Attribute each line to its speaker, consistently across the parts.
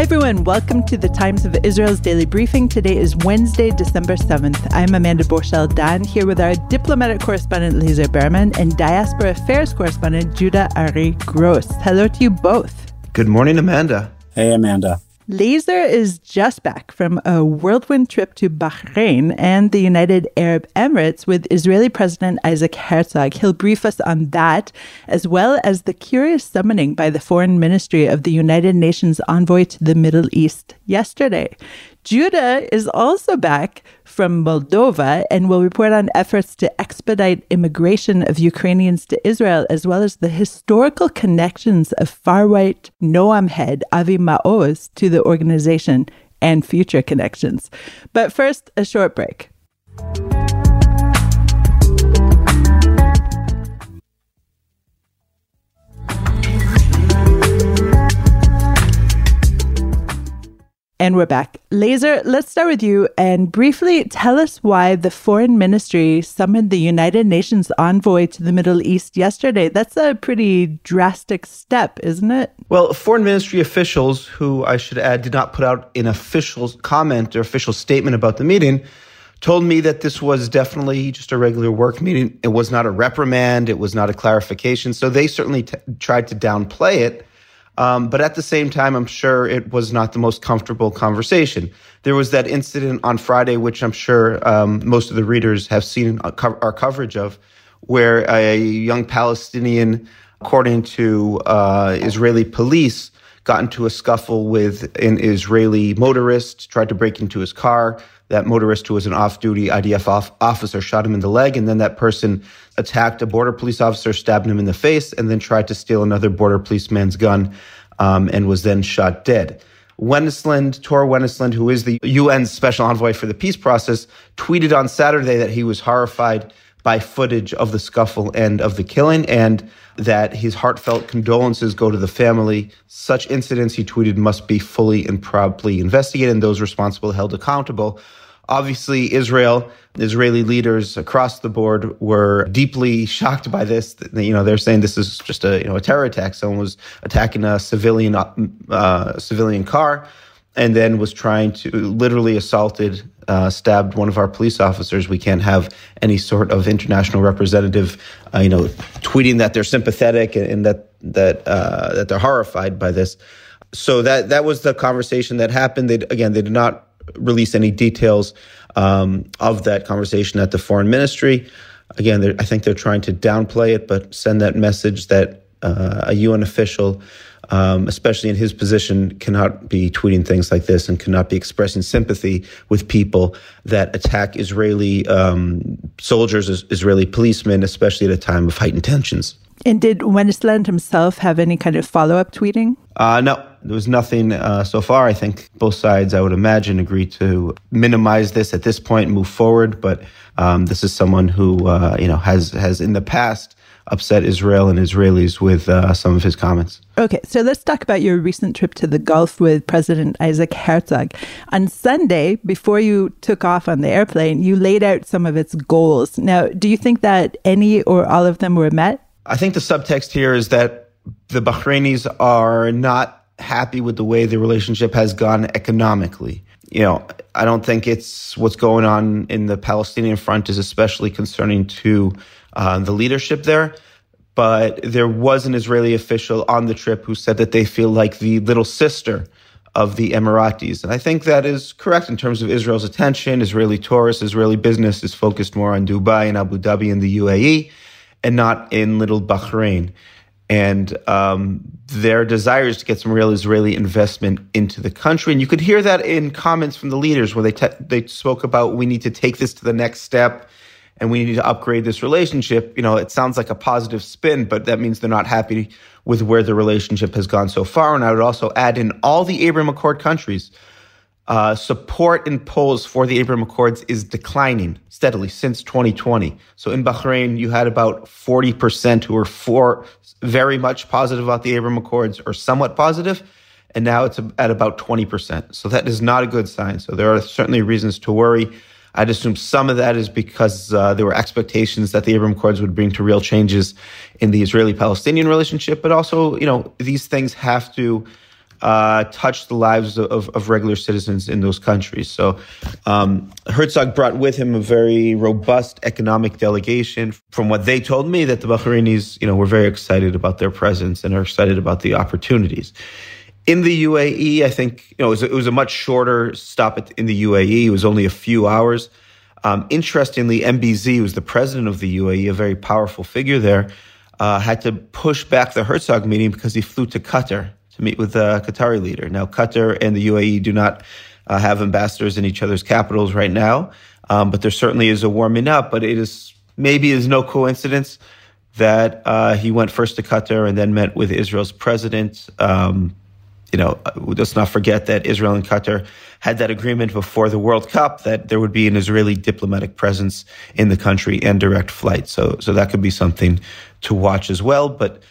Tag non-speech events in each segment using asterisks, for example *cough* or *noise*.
Speaker 1: Hi, everyone. Welcome to the Times of Israel's daily briefing. Today is Wednesday, December 7th. I'm Amanda Borschel Dan here with our diplomatic correspondent, Lazar Berman, and diaspora affairs correspondent, Judah Ari Gross. Hello to you both.
Speaker 2: Good morning, Amanda.
Speaker 3: Hey, Amanda.
Speaker 1: Lazar is just back from a whirlwind trip to Bahrain and the United Arab Emirates with Israeli President Isaac Herzog. He'll brief us on that, as well as the curious summoning by the Foreign Ministry of the United Nations envoy to the Middle East yesterday. Judah is also back from Moldova and will report on efforts to expedite immigration of Ukrainians to Israel, as well as the historical connections of far right Noam head Avi Maoz to the organization and future connections. But first, a short break. And we're back. Lazar, let's start with you and briefly tell us why the foreign ministry summoned the United Nations envoy to the Middle East yesterday. That's a pretty drastic step, isn't it?
Speaker 2: Well, foreign ministry officials, who I should add did not put out an official comment or official statement about the meeting, told me that this was definitely just a regular work meeting. It was not a reprimand, it was not a clarification. So they certainly t- tried to downplay it. Um, but at the same time, I'm sure it was not the most comfortable conversation. There was that incident on Friday, which I'm sure um, most of the readers have seen our coverage of, where a young Palestinian, according to uh, Israeli police, got into a scuffle with an Israeli motorist, tried to break into his car. That motorist, who was an off duty IDF off- officer, shot him in the leg. And then that person attacked a border police officer, stabbed him in the face, and then tried to steal another border policeman's gun um, and was then shot dead. Wennesland, Tor Wennesland, who is the UN's special envoy for the peace process, tweeted on Saturday that he was horrified by footage of the scuffle and of the killing, and that his heartfelt condolences go to the family. Such incidents, he tweeted, must be fully and promptly investigated, and those responsible held accountable. Obviously, Israel, Israeli leaders across the board were deeply *laughs* shocked by this. You know, they're saying this is just a you know a terror attack. Someone was attacking a civilian uh, civilian car, and then was trying to literally assaulted, uh, stabbed one of our police officers. We can't have any sort of international representative, uh, you know, tweeting that they're sympathetic and, and that that uh, that they're horrified by this. So that that was the conversation that happened. They again, they did not release any details um, of that conversation at the foreign ministry. Again, I think they're trying to downplay it, but send that message that uh, a UN official, um, especially in his position, cannot be tweeting things like this and cannot be expressing sympathy with people that attack Israeli um, soldiers, Israeli policemen, especially at a time of heightened tensions.
Speaker 1: And did Wennesland himself have any kind of follow up tweeting?
Speaker 2: Uh, no, there was nothing uh, so far. I think both sides, I would imagine, agree to minimize this at this point, move forward. But um, this is someone who, uh, you know, has has in the past upset Israel and Israelis with uh, some of his comments.
Speaker 1: Okay, so let's talk about your recent trip to the Gulf with President Isaac Herzog. On Sunday, before you took off on the airplane, you laid out some of its goals. Now, do you think that any or all of them were met?
Speaker 2: I think the subtext here is that the Bahrainis are not happy with the way the relationship has gone economically. You know, I don't think it's what's going on in the Palestinian front is especially concerning to uh, the leadership there. But there was an Israeli official on the trip who said that they feel like the little sister of the Emiratis. And I think that is correct in terms of Israel's attention. Israeli tourists, Israeli business is focused more on Dubai and Abu Dhabi and the UAE and not in little Bahrain. And um, their desires to get some real Israeli investment into the country. And you could hear that in comments from the leaders where they, te- they spoke about we need to take this to the next step and we need to upgrade this relationship. You know, it sounds like a positive spin, but that means they're not happy with where the relationship has gone so far. And I would also add in all the Abraham Accord countries, uh, support in polls for the Abraham Accords is declining steadily since 2020. So in Bahrain, you had about 40% who were for very much positive about the Abraham Accords or somewhat positive, and now it's at about 20%. So that is not a good sign. So there are certainly reasons to worry. I'd assume some of that is because uh, there were expectations that the Abraham Accords would bring to real changes in the Israeli-Palestinian relationship, but also, you know, these things have to uh, touch the lives of, of, regular citizens in those countries. So um, Herzog brought with him a very robust economic delegation. From what they told me, that the Bahrainis, you know, were very excited about their presence and are excited about the opportunities. In the UAE, I think you know it was, it was a much shorter stop at, in the UAE. It was only a few hours. Um, interestingly, MBZ, was the president of the UAE, a very powerful figure there, uh, had to push back the Herzog meeting because he flew to Qatar to meet with the Qatari leader. Now, Qatar and the UAE do not uh, have ambassadors in each other's capitals right now, um, but there certainly is a warming up. But it is maybe is no coincidence that uh, he went first to Qatar and then met with Israel's president. Um, you know, let's not forget that Israel and Qatar had that agreement before the World Cup that there would be an Israeli diplomatic presence in the country and direct flights. So, so that could be something to watch as well. But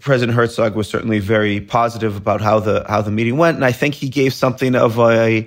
Speaker 2: President Herzog was certainly very positive about how the how the meeting went, and I think he gave something of a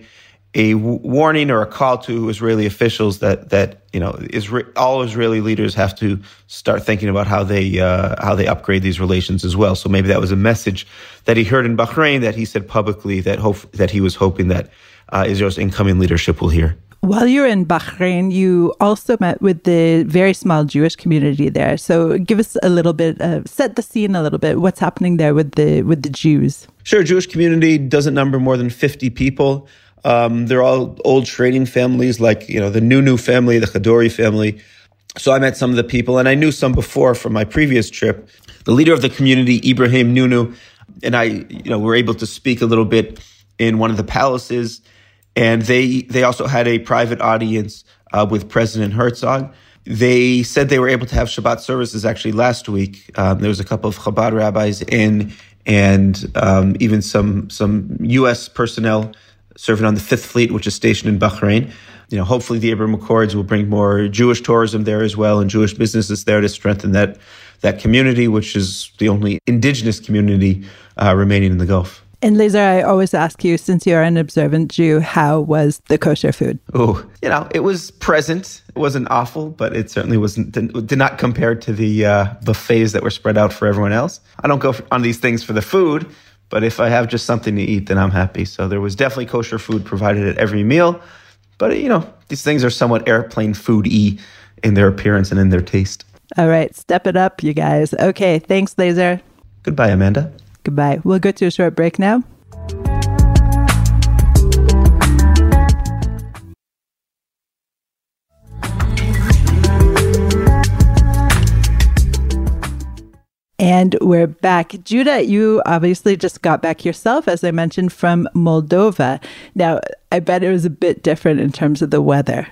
Speaker 2: a warning or a call to Israeli officials that that you know Isra- all Israeli leaders have to start thinking about how they uh, how they upgrade these relations as well. So maybe that was a message that he heard in Bahrain that he said publicly that hope that he was hoping that uh, Israel's incoming leadership will hear.
Speaker 1: While you were in Bahrain, you also met with the very small Jewish community there. So give us a little bit, uh, set the scene a little bit. What's happening there with the with the Jews?
Speaker 2: Sure, Jewish community doesn't number more than fifty people. Um, they're all old trading families, like you know the Nonoo family, the Khedouri family. So I met some of the people, and I knew some before from my previous trip. The leader of the community, Ebrahim Nonoo, and I, you know, were able to speak a little bit in one of the palaces and they they also had a private audience uh, with President Herzog. They said they were able to have Shabbat services actually last week. Um, there was a couple of Chabad rabbis in, and um, even some some U.S. personnel serving on the Fifth Fleet, which is stationed in Bahrain. You know, hopefully the Abraham Accords will bring more Jewish tourism there as well, and Jewish businesses there to strengthen that that community, which is the only indigenous community uh, remaining in the Gulf.
Speaker 1: And Lazar, I always ask you, since you're an observant Jew, how was the kosher food?
Speaker 2: Oh, you know, it was present. It wasn't awful, but it certainly wasn't did not compare to the uh, buffets that were spread out for everyone else. I don't go on these things for the food, but if I have just something to eat, then I'm happy. So there was definitely kosher food provided at every meal. But you know, these things are somewhat airplane food-y in their appearance and in their taste.
Speaker 1: All right, step it up, you guys. Okay, thanks, Lazar.
Speaker 2: Goodbye, Amanda.
Speaker 1: Goodbye. We'll go to a short break now. And we're back. Judah, you obviously just got back yourself, as I mentioned, from Moldova. Now, I bet it was a bit different in terms of the weather.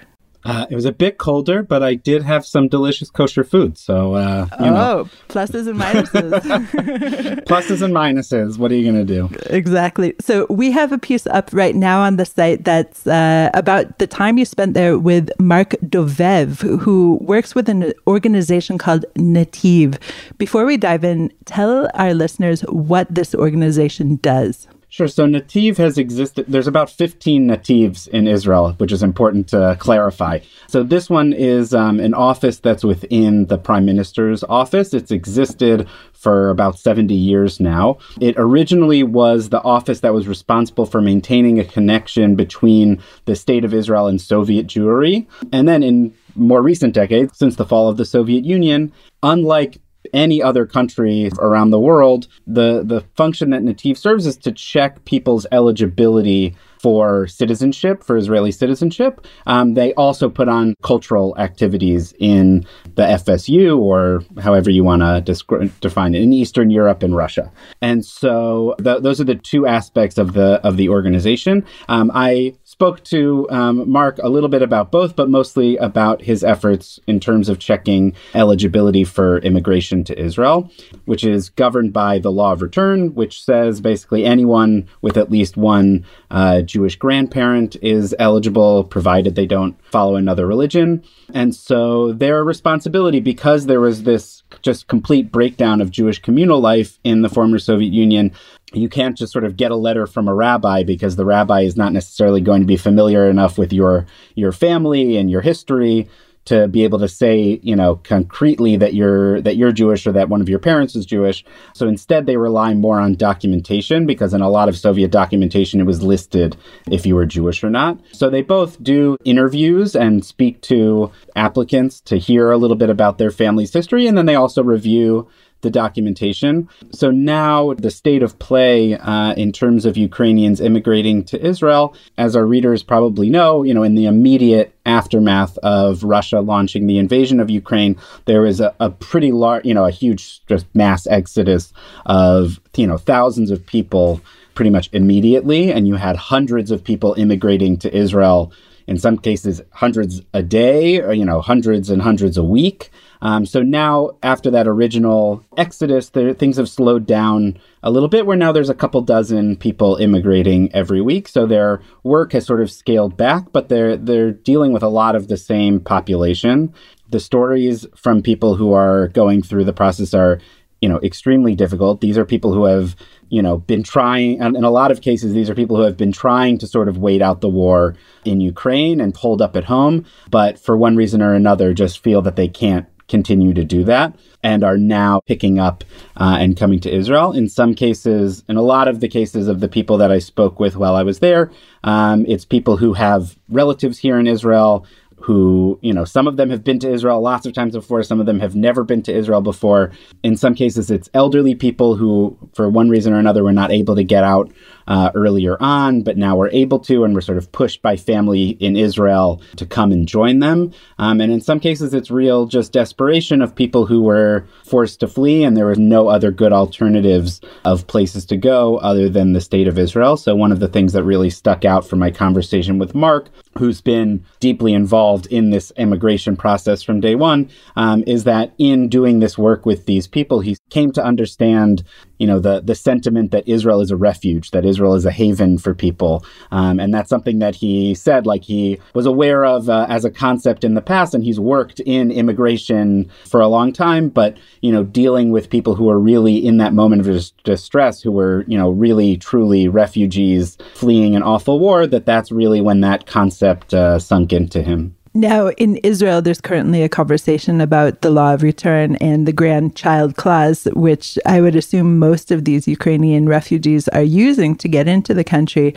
Speaker 3: Uh, it was a bit colder, but I did have some delicious kosher food. So, uh, you oh,
Speaker 1: know. pluses and minuses. *laughs* *laughs*
Speaker 3: pluses and minuses. What are you going to do?
Speaker 1: Exactly. So, we have a piece up right now on the site that's uh, about the time you spent there with Mark Dovev, who works with an organization called Nativ. Before we dive in, tell our listeners what this organization does.
Speaker 3: Sure. So Nativ has existed. There's about 15 Nativs in Israel, which is important to clarify. So this one is um, an office that's within the prime minister's office. It's existed for about 70 years now. It originally was the office that was responsible for maintaining a connection between the state of Israel and Soviet Jewry. And then in more recent decades, since the fall of the Soviet Union, unlike any other country around the world, the, the function that Nativ serves is to check people's eligibility for citizenship, for Israeli citizenship. Um, they also put on cultural activities in the FSU or however you want to descri- define it in Eastern Europe and Russia. And so th- those are the two aspects of the of the organization. Um, I spoke to um, Mark a little bit about both, but mostly about his efforts in terms of checking eligibility for immigration to Israel, which is governed by the law of return, which says basically anyone with at least one uh, Jewish grandparent is eligible, provided they don't follow another religion. And so their responsibility, because there was this just complete breakdown of Jewish communal life in the former Soviet Union, you can't just sort of get a letter from a rabbi because the rabbi is not necessarily going to be familiar enough with your your family and your history to be able to say, you know, concretely that you're that you're Jewish or that one of your parents is Jewish. So instead they rely more on documentation because in a lot of Soviet documentation it was listed if you were Jewish or not. So they both do interviews and speak to applicants to hear a little bit about their family's history and then they also review the documentation. So now the state of play uh, in terms of Ukrainians immigrating to Israel, as our readers probably know, you know, in the immediate aftermath of Russia launching the invasion of Ukraine, there was a, a pretty large, you know, a huge just mass exodus of, you know, thousands of people pretty much immediately. And you had hundreds of people immigrating to Israel in some cases hundreds a day or you know hundreds and hundreds a week um, so now, after that original exodus, there, things have slowed down a little bit. Where now there's a couple dozen people immigrating every week, so their work has sort of scaled back, but they're they're dealing with a lot of the same population. The stories from people who are going through the process are, you know, extremely difficult. These are people who have you know, been trying, and in a lot of cases, these are people who have been trying to sort of wait out the war in Ukraine and pulled up at home, but for one reason or another, just feel that they can't continue to do that and are now picking up uh, and coming to Israel. In some cases, in a lot of the cases of the people that I spoke with while I was there, um, it's people who have relatives here in Israel who, you know, some of them have been to Israel lots of times before, some of them have never been to Israel before. In some cases, it's elderly people who, for one reason or another, were not able to get out uh, earlier on, but now we're able to, and we're sort of pushed by family in Israel to come and join them. Um, and in some cases, it's real just desperation of people who were forced to flee, and there was no other good alternatives of places to go other than the state of Israel. So, one of the things that really stuck out from my conversation with Mark, who's been deeply involved in this immigration process from day one, um, is that in doing this work with these people, he came to understand you know the the sentiment that Israel is a refuge, that Israel is a haven for people, um, and that's something that he said like he was aware of uh, as a concept in the past, and he's worked in immigration for a long time. But you know, dealing with people who are really in that moment of dis- distress, who were you know really truly refugees fleeing an awful war, that that's really when that concept uh, sunk into him.
Speaker 1: Now, in Israel, there's currently a conversation about the law of return and the grandchild clause, which I would assume most of these Ukrainian refugees are using to get into the country.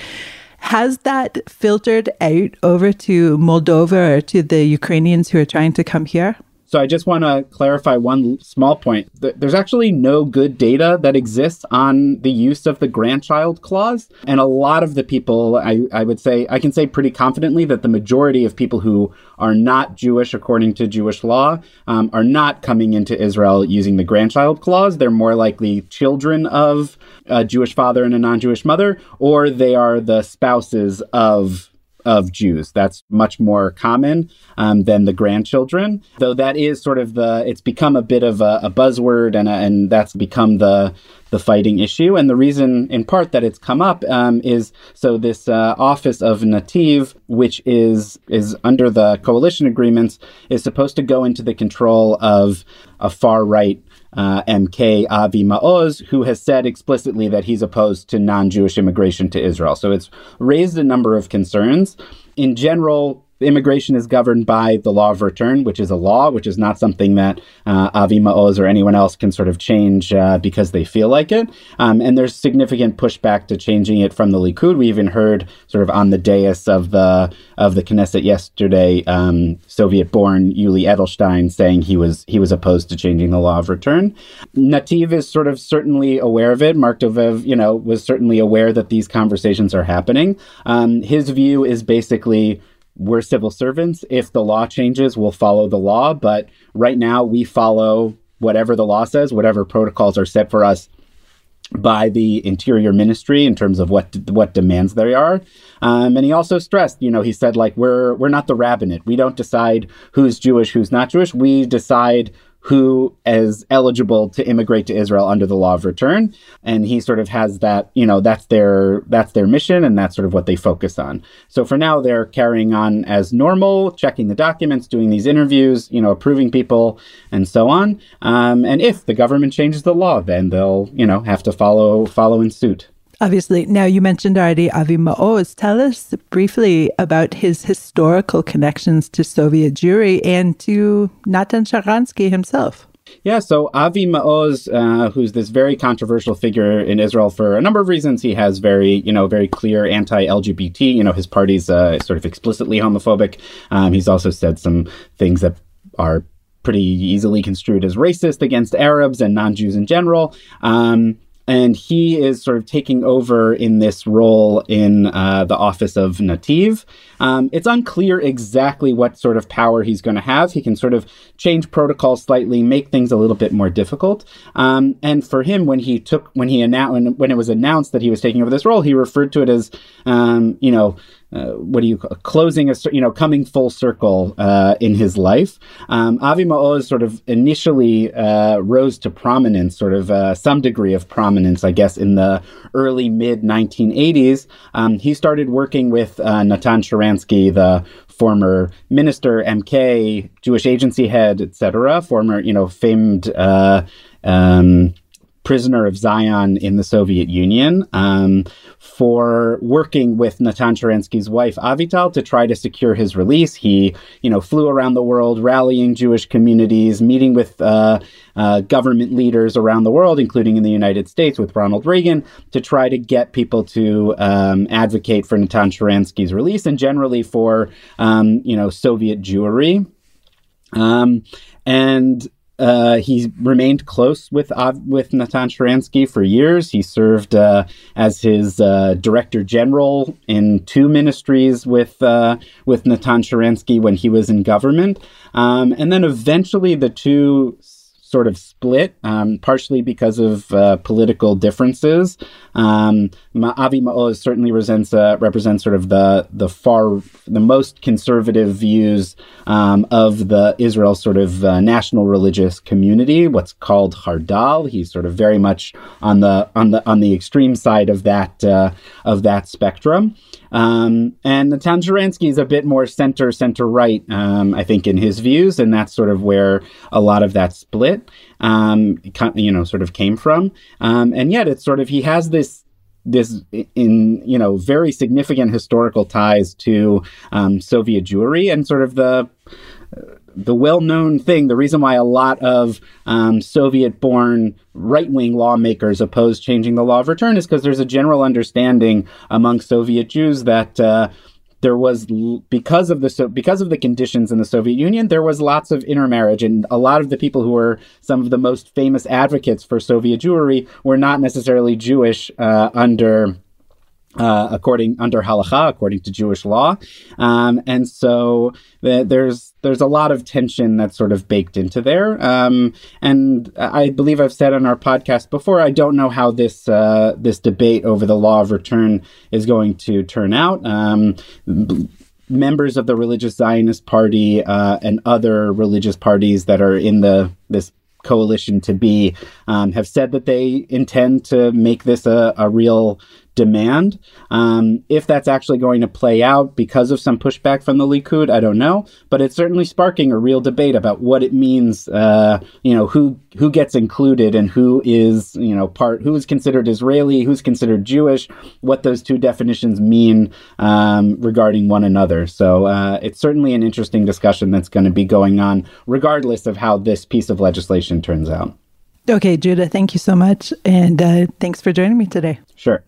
Speaker 1: Has that filtered out over to Moldova or to the Ukrainians who are trying to come here?
Speaker 3: So I just want to clarify one small point. There's actually no good data that exists on the use of the grandchild clause. And a lot of the people, I, I would say, I can say pretty confidently that the majority of people who are not Jewish according to Jewish law um, are not coming into Israel using the grandchild clause. They're more likely children of a Jewish father and a non Jewish mother, or they are the spouses of of Jews. That's much more common um, than the grandchildren, though that is sort of the, it's become a bit of a, a buzzword and, a, and that's become the, the fighting issue. And the reason, in part, that it's come up um, is so this uh, office of Nativ, which is is under the coalition agreements, is supposed to go into the control of a far right uh, MK Avi Maoz, who has said explicitly that he's opposed to non Jewish immigration to Israel. So it's raised a number of concerns. In general, immigration is governed by the law of return, which is a law, which is not something that uh, Avi Maoz or anyone else can sort of change uh, because they feel like it. Um, and there's significant pushback to changing it from the Likud. We even heard sort of on the dais of the of the Knesset yesterday, um, Soviet-born Yuli Edelstein saying he was he was opposed to changing the law of return. Nativ is sort of certainly aware of it. Mark Dovev, you know, was certainly aware that these conversations are happening. Um, his view is basically we're civil servants. If the law changes, we'll follow the law. But right now, we follow whatever the law says, whatever protocols are set for us by the Interior Ministry in terms of what what demands there are. Um, and he also stressed, you know, he said like we're we're not the rabbinate. We don't decide who's Jewish, who's not Jewish. We decide who is eligible to immigrate to Israel under the law of return. And he sort of has that, you know, that's their that's their mission and that's sort of what they focus on. So for now they're carrying on as normal, checking the documents, doing these interviews, you know, approving people and so on. Um, and if the government changes the law, then they'll, you know, have to follow follow in suit.
Speaker 1: Obviously. Now, you mentioned already Avi Maoz. Tell us briefly about his historical connections to Soviet Jewry and to Natan Sharansky himself.
Speaker 3: Yeah, so Avi Maoz, uh, who's this very controversial figure in Israel for a number of reasons, he has very, you know, very clear anti-LGBT. You know, his party's uh, sort of explicitly homophobic. Um, he's also said some things that are pretty easily construed as racist against Arabs and non-Jews in general. Um, and he is sort of taking over in this role in uh, the office of Nativ. Um, it's unclear exactly what sort of power he's going to have. He can sort of change protocol slightly, make things a little bit more difficult. Um, and for him, when he took when he announced when, when, it was announced that he was taking over this role, he referred to it as um, you know uh, what do you call closing a you know coming full circle uh, in his life. Um, Avi Maoz sort of initially uh, rose to prominence, sort of uh, some degree of prominence, I guess, in the early mid 1980s. Um, he started working with uh, Natan Sharansky, the former minister, MK, Jewish agency head, etc., former you know famed. Uh, um, prisoner of Zion in the Soviet Union um, for working with Natan Sharansky's wife Avital to try to secure his release. He, you know, flew around the world rallying Jewish communities, meeting with uh, uh, government leaders around the world, including in the United States with Ronald Reagan, to try to get people to um, advocate for Natan Sharansky's release and generally for, um, you know, Soviet Jewry. Um, and uh, he remained close with uh, with Natan Sharansky for years. He served uh, as his uh, director general in two ministries with uh, with Natan Sharansky when he was in government, um, and then eventually the two sort of split, um, partially because of uh, political differences. Um, Avi Maoz certainly represents, uh, represents sort of the the far, the most conservative views um, of the Israel sort of uh, national religious community, what's called Hardal. He's sort of very much on the on the on the extreme side of that uh, of that spectrum. Um, and Natan Sharansky is a bit more center, center right, um, I think, in his views, and that's sort of where a lot of that split, um, you know, sort of came from. Um, and yet, it's sort of he has this this in you know very significant historical ties to um, Soviet Jewry and sort of the the well-known thing, the reason why a lot of um, Soviet-born right-wing lawmakers oppose changing the law of return is because there's a general understanding among Soviet Jews that uh, there was because of the because of the conditions in the Soviet Union, there was lots of intermarriage, and a lot of the people who were some of the most famous advocates for Soviet Jewry were not necessarily Jewish uh, under uh, according under halacha, according to Jewish law, um, and so the, there's there's a lot of tension that's sort of baked into there. Um, and I believe I've said on our podcast before, I don't know how this uh, this debate over the law of return is going to turn out. Um, members of the religious Zionist Party uh, and other religious parties that are in the this coalition to be um, have said that they intend to make this a, a real demand. Um, if that's actually going to play out because of some pushback from the Likud, I don't know. But it's certainly sparking a real debate about what it means. Uh, you know, who who gets included and who is you know part who is considered Israeli, who's considered Jewish, what those two definitions mean um, regarding one another. So uh, it's certainly an interesting discussion that's going to be going on, regardless of how this piece of legislation turns out.
Speaker 1: Okay, Judah, thank you so much. And uh, thanks for joining me today.
Speaker 3: Sure.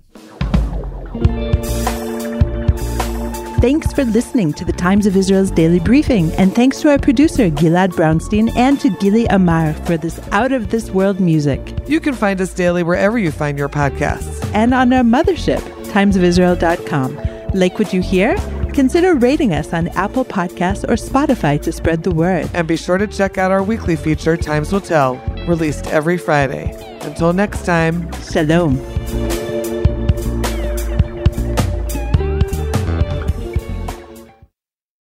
Speaker 1: Thanks for listening to the Times of Israel's daily briefing. And thanks to our producer, Gilad Brownstein, and to Gili Amar for this out of this world music.
Speaker 4: You can find us daily wherever you find your podcasts.
Speaker 1: And on our mothership, timesofisrael.com. Like what you hear? Consider rating us on Apple Podcasts or Spotify to spread the word.
Speaker 4: And be sure to check out our weekly feature, Times Will Tell, released every Friday. Until next time,
Speaker 1: Shalom.